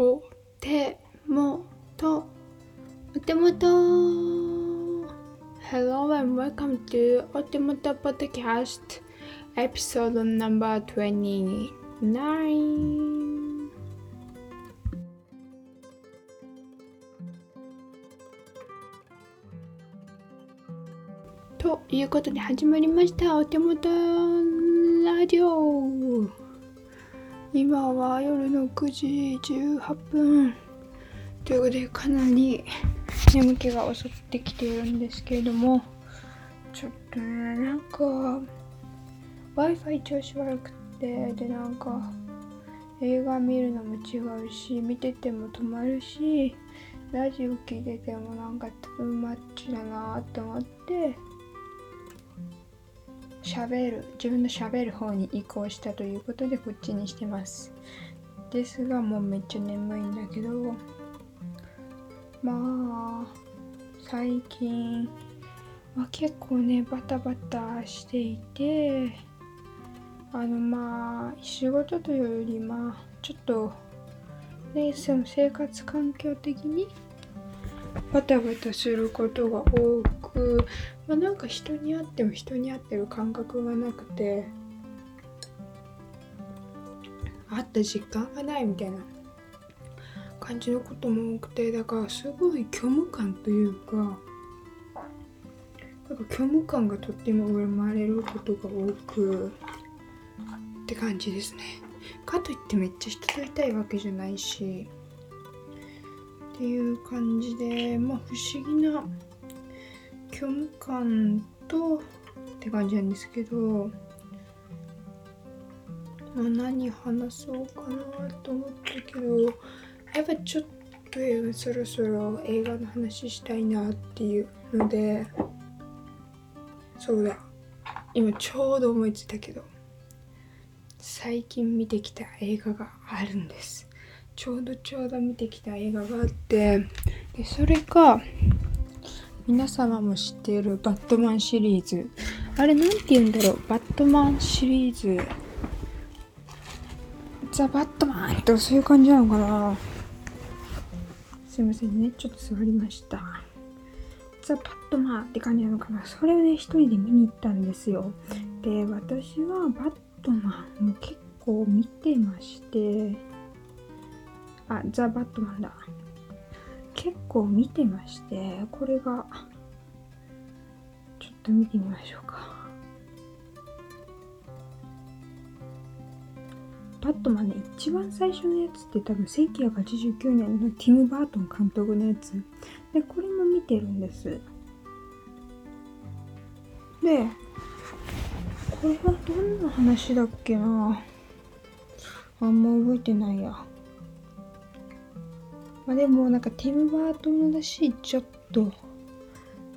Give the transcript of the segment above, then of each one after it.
お手元お手元 Hello and welcome to お手元 Podcast episode number 29 いうことで始まりました。お手元ラジオ。今は夜の9時18分。ということでかなり眠気が襲ってきているんですけれども。ちょっとねなんか w i f i 調子悪くてでなんか映画見るのも違うし見てても止まるしラジオ聞いててもなんかトゥーマッチだなって思って喋る自分の喋る方に移行したということでこっちにしてます。ですがもうめっちゃ眠いんだけどまあ最近は結構ねバタバタしていてあのまあ仕事というよりまあちょっとねその生活環境的にバタバタすることが多く、まあ、なんか人に会っても人に会ってる感覚がなくて会った実感がないみたいな感じのことも多くてだからすごい虚無感というかなんか虚無感がとっても生まれることが多くって感じですね。かといってめっちゃ人といたいわけじゃないしっていう感じでまあ不思議な虚無感とって感じなんですけど、まあ、何話そうかなと思ったけどやっぱちょっとそろそろ映画の話したいなっていうのでそうだ。今ちょうど思いついたけど最近見てきた映画があるんです。ちょうどちょうど見てきた映画があってでそれが皆様も知っているバットマンシリーズ。あれなんて言うんだろう？バットマンシリーズ。ザ・バットマン？とそういう感じなのかな？すいませんね。ちょっと座りました。ザ・バットマンって感じなのかな？それをね一人で見に行ったんですよ。で私はバットマンを結構見てまして。あ、ザ・バットマンだ。結構見てまして、これが、ちょっと見てみましょうか。バットマンね、一番最初のやつって多分1989年のティム・バートン監督のやつ。で、これも見てるんです。で、これはどんな話だっけなあんま覚えてないや。まあでもなんかティム・バートンらしいちょっと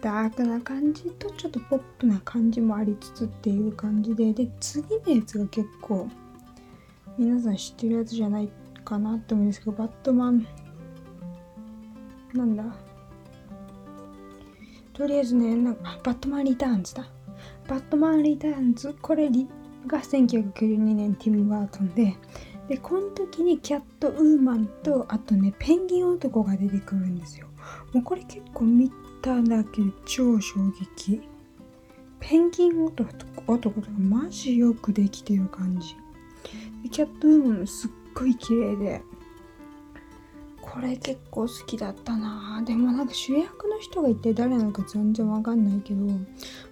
ダークな感じとちょっとポップな感じもありつつっていう感じでで次のやつが結構皆さん知ってるやつじゃないかなって思うんですけどバットマン。なんだ？とりあえずねなんかバットマンリターンズだ。バットマンリターンズこれが1992年ティム・バートンででこの時にキャットウーマンとあとねペンギン男が出てくるんですよ。もうこれ結構見ただけで超衝撃。ペンギン男とかマジよくできてる感じ。でキャットウーマンもすっごい綺麗で。これ結構好きだったな。でもなんか主役の人がいて誰なのか全然わかんないけども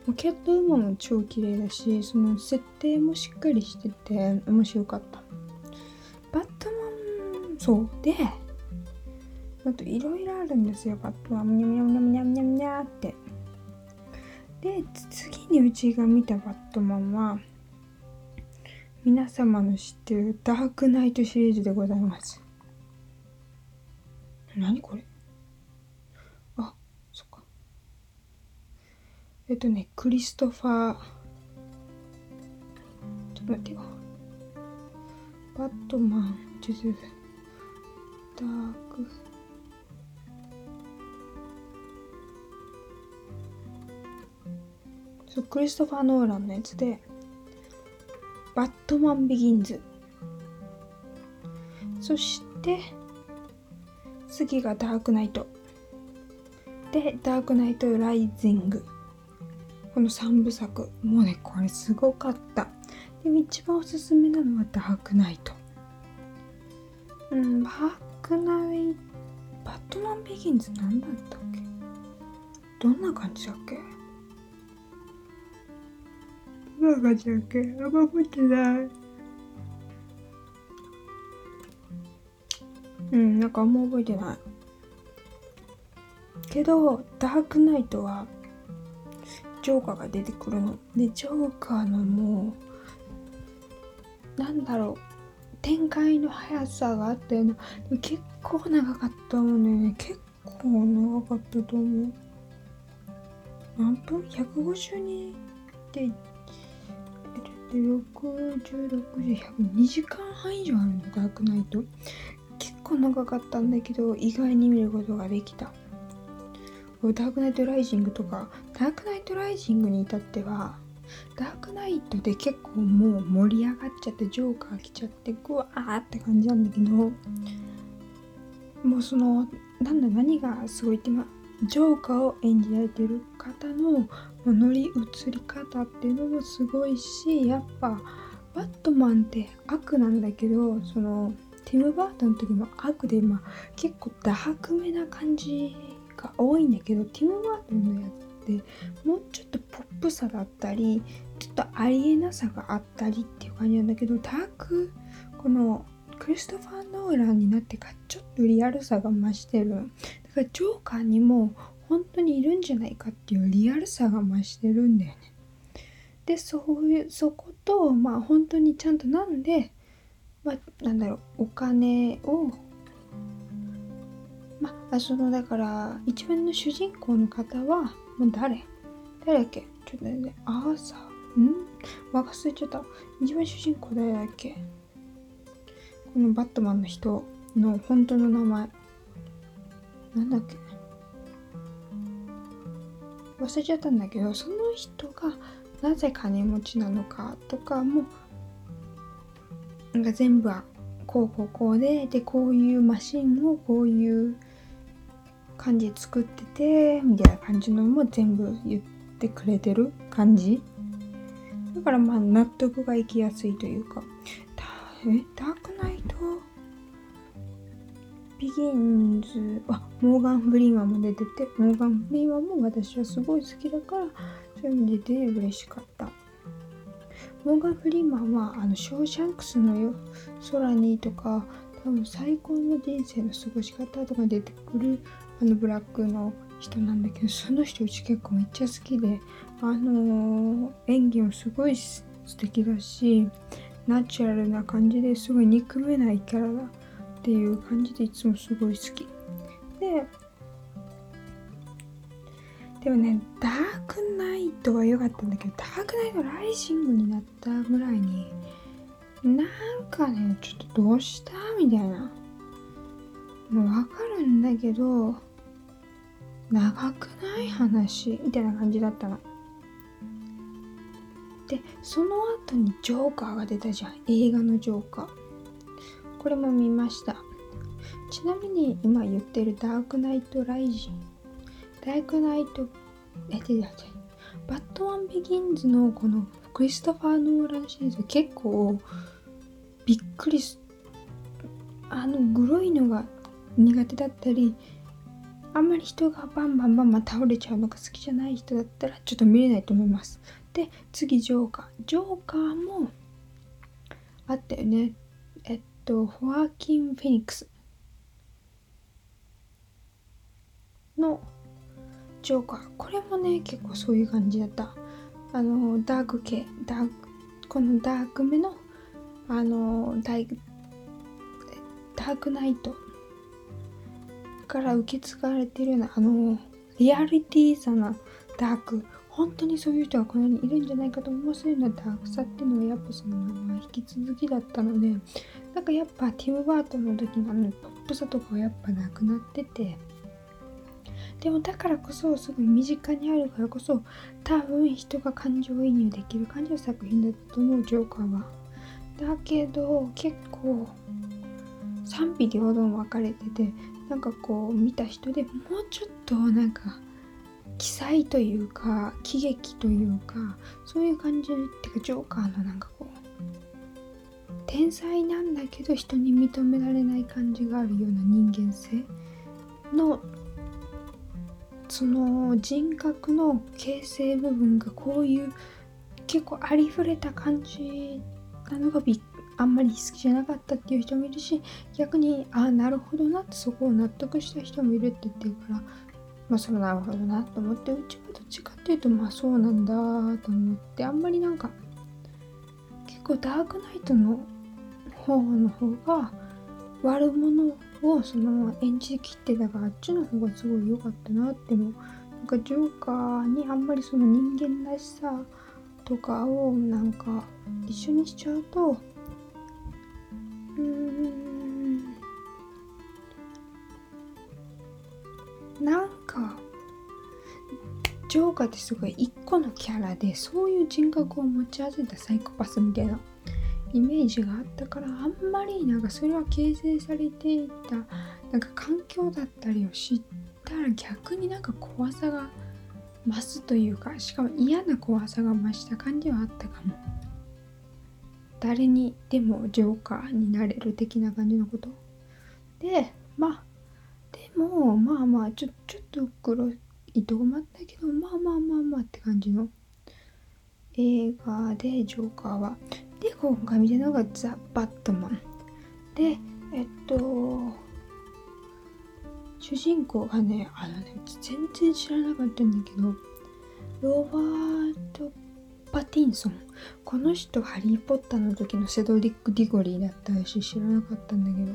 うキャットウーマンも超綺麗だしその設定もしっかりしてて面白かった。バットマンそう。であといろいろあるんですよ。バットマンニャニャニャニャニャニャって。で次にうちが見たバットマンは皆様の知ってるダークナイトシリーズでございます。何これ？あそっか。えっとねクリストファー。ちょっと待ってよ。バットマン、ジュズ、ダーク。そうクリストファー・ノーランのやつでバットマン・ビギンズ。そして次がダークナイト。でダークナイト・ライジング。この3部作。もうねこれすごかった。一番おすすめなのはダークナイト。うんバークナイトバットマン・ビギンズ何だったっけ？どんな感じだっけ？どんな感じだっけ？あんま覚えてない。うんなんかあんま覚えてない。けどダークナイトはジョーカーが出てくるの。でジョーカーのもうなんだろう。展開の速さがあったよな。結構長かったもんね。結構長かったと思う。何分 ?152 って606002時間半以上あるのダークナイト。結構長かったんだけど意外に見ることができた。ダークナイトライジングとかダークナイトライジングに至ってはダークナイトで結構もう盛り上がっちゃってジョーカー来ちゃってグワーって感じなんだけどもうそのなんだ何がすごいってまジョーカーを演じられてる方の乗り移り方っていうのもすごいしやっぱバットマンって悪なんだけどそのティム・バートンの時も悪で、まあ、結構ダークめな感じが多いんだけどティム・バートンのやつってもうちょっとポップさだったりちょっとありえなさがあったりっていう感じなんだけどダークこのクリストファー・ノーランになってからちょっとリアルさが増してる。だからジョーカーにも本当にいるんじゃないかっていうリアルさが増してるんだよね。でそういうそことまあ本当にちゃんとなんでまあなんだろうお金をまあそのだから一番の主人公の方はもう誰？誰だっけ？ちょっとね、アーサー？ん？忘れちゃった。一番主人公誰だっけ？このバットマンの人の本当の名前。なんだっけ？忘れちゃったんだけど、その人がなぜ金持ちなのかとかも、なんか全部はこうこうこうで、で、こういうマシンをこういう感じ作っててみたいな感じのも全部言ってくれてる感じ。だからまあ納得がいきやすいというか。えダークナイト？ビギンズ？あモーガン・フリーマンも出ててモーガン・フリーマンも私はすごい好きだからそういう意味で出て嬉しかった。モーガン・フリーマンはあのショーシャンクスのよ空にとか多分最高の人生の過ごし方とか出てくるあのブラックの人なんだけどその人うち結構めっちゃ好きであのー、演技もすごい素敵だしナチュラルな感じですごい憎めないキャラだっていう感じでいつもすごい好き。ででもねダークナイトは良かったんだけどダークナイトライジングになったぐらいになんかねちょっとどうしたみたいな。もうわかるんだけど長くない話みたいな感じだったの。でその後にジョーカーが出たじゃん。映画のジョーカー。これも見ました。ちなみに今言ってるダークナイトライジン。ダークナイトえてだバットマンビギンズのこのクリストファー・ノーランシリーズ結構びっくりす。あのグロいのが苦手だったりあんまり人がバンバンバンバン倒れちゃうのが好きじゃない人だったらちょっと見れないと思います。で、次、ジョーカー。ジョーカーもあったよね。えっと、ホアキン・フェニックスのジョーカー。これもね、結構そういう感じだった。あの、ダーク系、ダーク、このダークめの、あの、ダイダークナイトから受け継がれてるようなあのリアリティさなダーク本当にそういう人がこの世にいるんじゃないかと思わせるようなダークさっていうのはやっぱそのまま引き続きだったのでなんかやっぱティム・バートンの時のあのポップさとかはやっぱなくなっててでもだからこそすごい身近にあるからこそ多分人が感情移入できる感じの作品だったと思うジョーカーは。だけど結構賛否両論分かれててなんかこう見た人でもうちょっとなんか奇才というか喜劇というかそういう感じっていうかジョーカーのなんかこう天才なんだけど人に認められない感じがあるような人間性のその人格の形成部分がこういう結構ありふれた感じなのがびっあんまり好きじゃなかったっていう人もいるし逆にああなるほどなってそこを納得した人もいるって言ってるからまあそうなるほどなと思ってうちはどっちかっていうとまあそうなんだと思ってあんまりなんか結構ダークナイトの方の方が悪者をその演じきってたからあっちの方がすごい良かったなってもなんかジョーカーにあんまりその人間らしさとかをなんか一緒にしちゃうとうん。なんかジョーカーってすごい一個のキャラでそういう人格を持ち合わせたサイコパスみたいなイメージがあったからあんまりなんかそれは形成されていたなんか環境だったりを知ったら逆になんか怖さが増すというかしかも嫌な怖さが増した感じはあったかも。誰にでもジョーカーになれる的な感じのこと？でまあでもまあまあちょちょっと黒いとこもあったけどまあまあまあまあって感じの映画でジョーカーは。で今回見たのがザ・バットマン。でえっと主人公がねあのね全然知らなかったんだけどロバート・パティンソン。この人ハリー・ポッターの時のセドリック・ディゴリーだったし知らなかったんだけ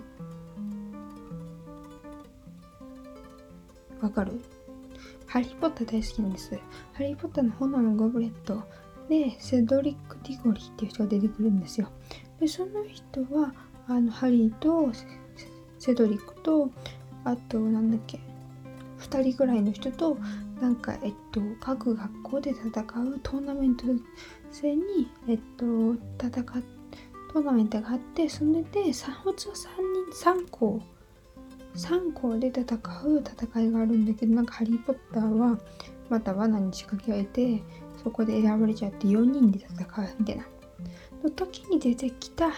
ど。わかる？ハリー・ポッター大好きなんです。ハリー・ポッターの炎のゴブレット。でセドリック・ディゴリーっていう人が出てくるんですよ。でその人はあのハリーとセドリックとあとなんだっけ？2人ぐらいの人となんかえっと各学校で戦うトーナメント戦にえっと戦っトーナメントがあってそれで三普通3人3校3校で戦う戦いがあるんだけどなんかハリー・ポッターはまた罠に仕掛けられてそこで選ばれちゃって4人で戦うみたいな。の時に出てきた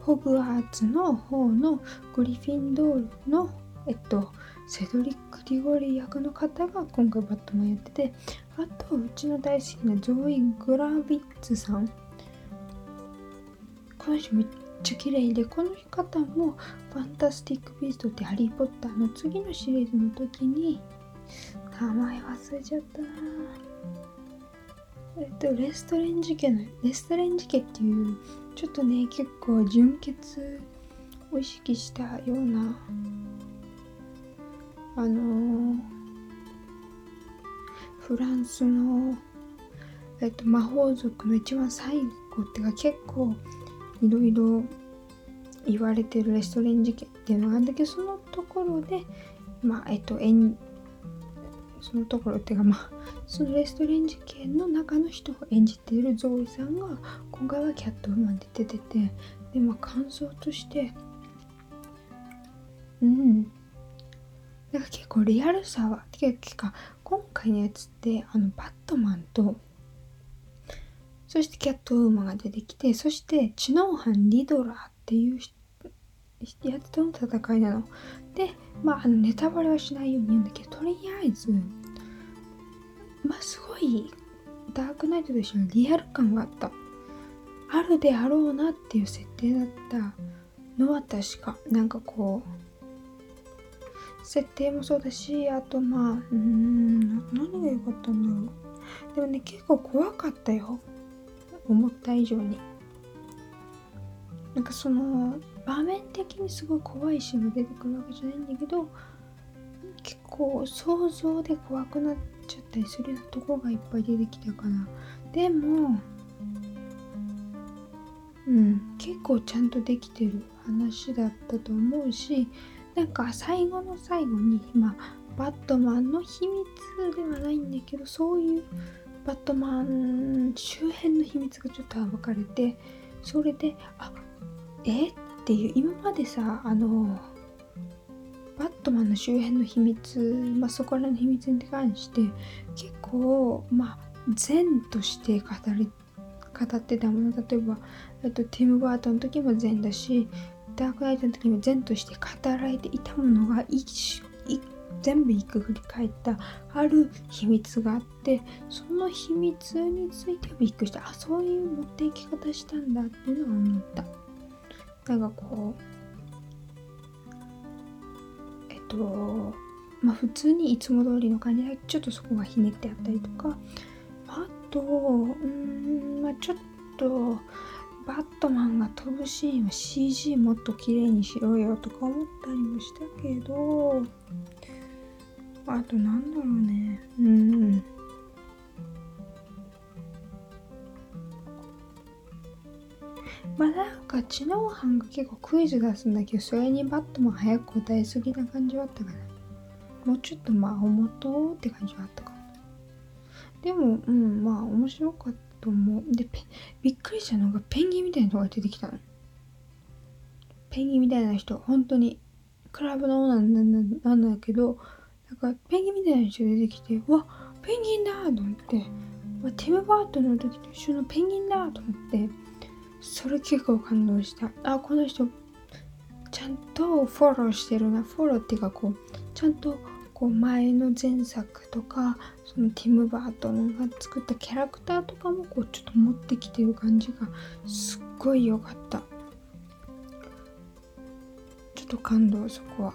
ホグワーツの方のグリフィンドールのえっとセドリック・ディゴリー役の方が今回バットマンやっててあとうちの大好きなゾーイ・グラビッツさん。この人めっちゃ綺麗でこの方もファンタスティック・ビーストってハリー・ポッターの次のシリーズの時に名前忘れちゃった。なえっとレストレンジ家のレストレンジ家っていうちょっとね結構純潔を意識したようなあのー、フランスの、えっと、魔法族の一番最後っていうか結構いろいろ言われてるレストレンジ家っていうのがあるんだけどそのところでまあえっと演そのところっていうかまあそのレストレンジ系の中の人を演じているゾーイさんが今回はキャットウーマンで出ててでまあ感想としてうん。なんか結構リアルさはてか今回のやつってあのバットマンとそしてキャットウーマンが出てきてそして知能犯リドラーっていうやつとの戦いなの。でまああのネタバレはしないように言うんだけどとりあえずまあすごいダークナイトと一緒にリアル感があった。あるであろうなっていう設定だったのは確か。なんかこう設定もそうだしあとまあうん何が良かったんだろう。でもね結構怖かったよ。思った以上に。なんかその場面的にすごい怖いシーンが出てくるわけじゃないんだけど結構想像で怖くなっちゃったりするようなとこがいっぱい出てきたから。でもうん結構ちゃんとできてる話だったと思うしなんか最後の最後にまあバットマンの秘密ではないんだけどそういうバットマン周辺の秘密がちょっと暴かれてそれであえ？っていう今までさあのバットマンの周辺の秘密、まあ、そこらの秘密に関して結構まあ善として語り語ってたもの例えば、えっと、ティム・バートの時も善だしダークナイトの時も善として語られていたものが全部ひっくり返ったある秘密があってその秘密についてびっくりした。あそういう持っていき方したんだっていうのは思った。なんかこうえっとまあ普通にいつも通りの感じでちょっとそこがひねってあったりとかあとうんまあちょっとバットマンが飛ぶシーンは CG もっと綺麗にしろよとか思ったりもしたけどあとなんだろうね。うん。まあなんか知能班が結構クイズ出すんだけどそれにバットマン早く答えすぎな感じはあったかな。もうちょっとまあ思とうって感じはあったかも。でもうんまあ面白かった。と思う。でびっくりしたのがペンギンみたいな人が出てきたの。ペンギンみたいな人。本当に。クラブのオーナーなんだけどなんかペンギンみたいな人出てきてうわペンギンだと思ってまティム・バートンの時と一緒のペンギンだと思ってそれ結構感動した。あこの人ちゃんとフォローしてるな。フォローっていうかこうちゃんとこう前の前作とかそのティム・バートンが作ったキャラクターとかもこうちょっと持ってきてる感じがすっごい良かった。ちょっと感動そこは。っ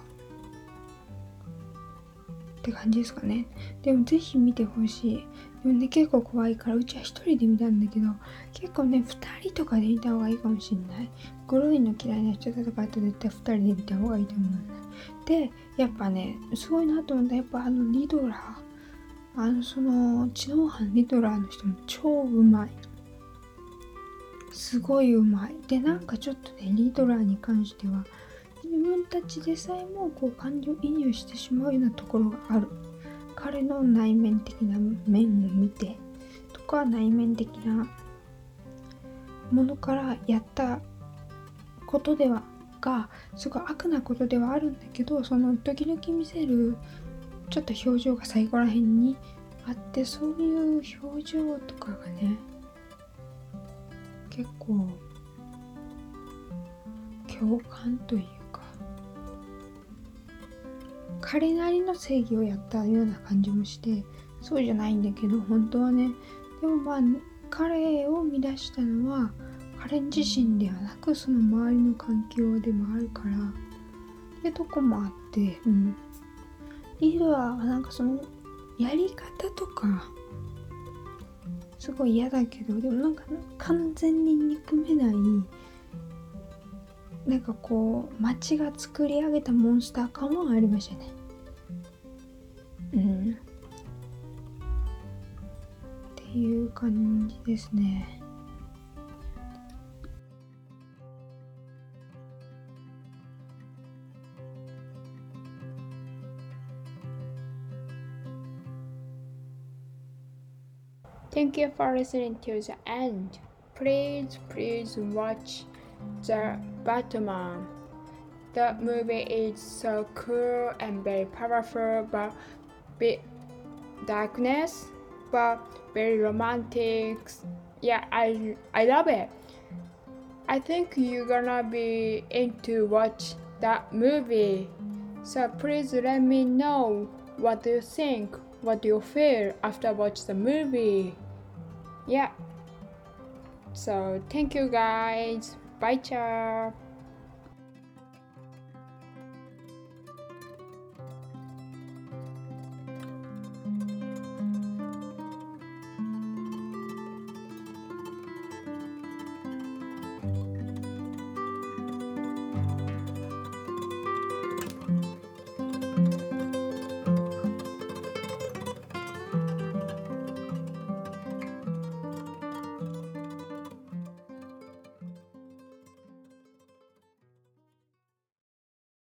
て感じですかね。でもぜひ見てほしい。でもね結構怖いからうちは一人で見たんだけど結構ね2人とかで見た方がいいかもしんない。グロインの嫌いな人とかだと絶対2人で見た方がいいと思う。でやっぱねすごいなと思ったやっぱあのリドラーあのその知能犯リドラーの人も超うまい。すごいうまい。でなんかちょっとねリドラーに関しては自分たちでさえもこう感情移入してしまうようなところがある。彼の内面的な面を見てとか内面的なものからやったことではがすごい悪なことではあるんだけどその時々見せるちょっと表情が最後らへんにあってそういう表情とかがね結構共感というか彼なりの正義をやったような感じもしてそうじゃないんだけど本当はね。でもまあ彼を生み出したのは彼自身ではなくその周りの環境でもあるからってとこもあってうん。リドはなんかそのやり方とかすごい嫌だけどでもなんか完全に憎めないなんかこう街が作り上げたモンスター感もありましたね。うん。っていう感じですね Thank you for listening to the end. Please, please watch The Batman. The movie is so cool and very powerful, but bit darkness, but very romantic. Yeah, I I love it. I think you're gonna be into watch that movie. So please let me know what you think, what you feel after watch the movie yeah. So thank you guys. Bye ciao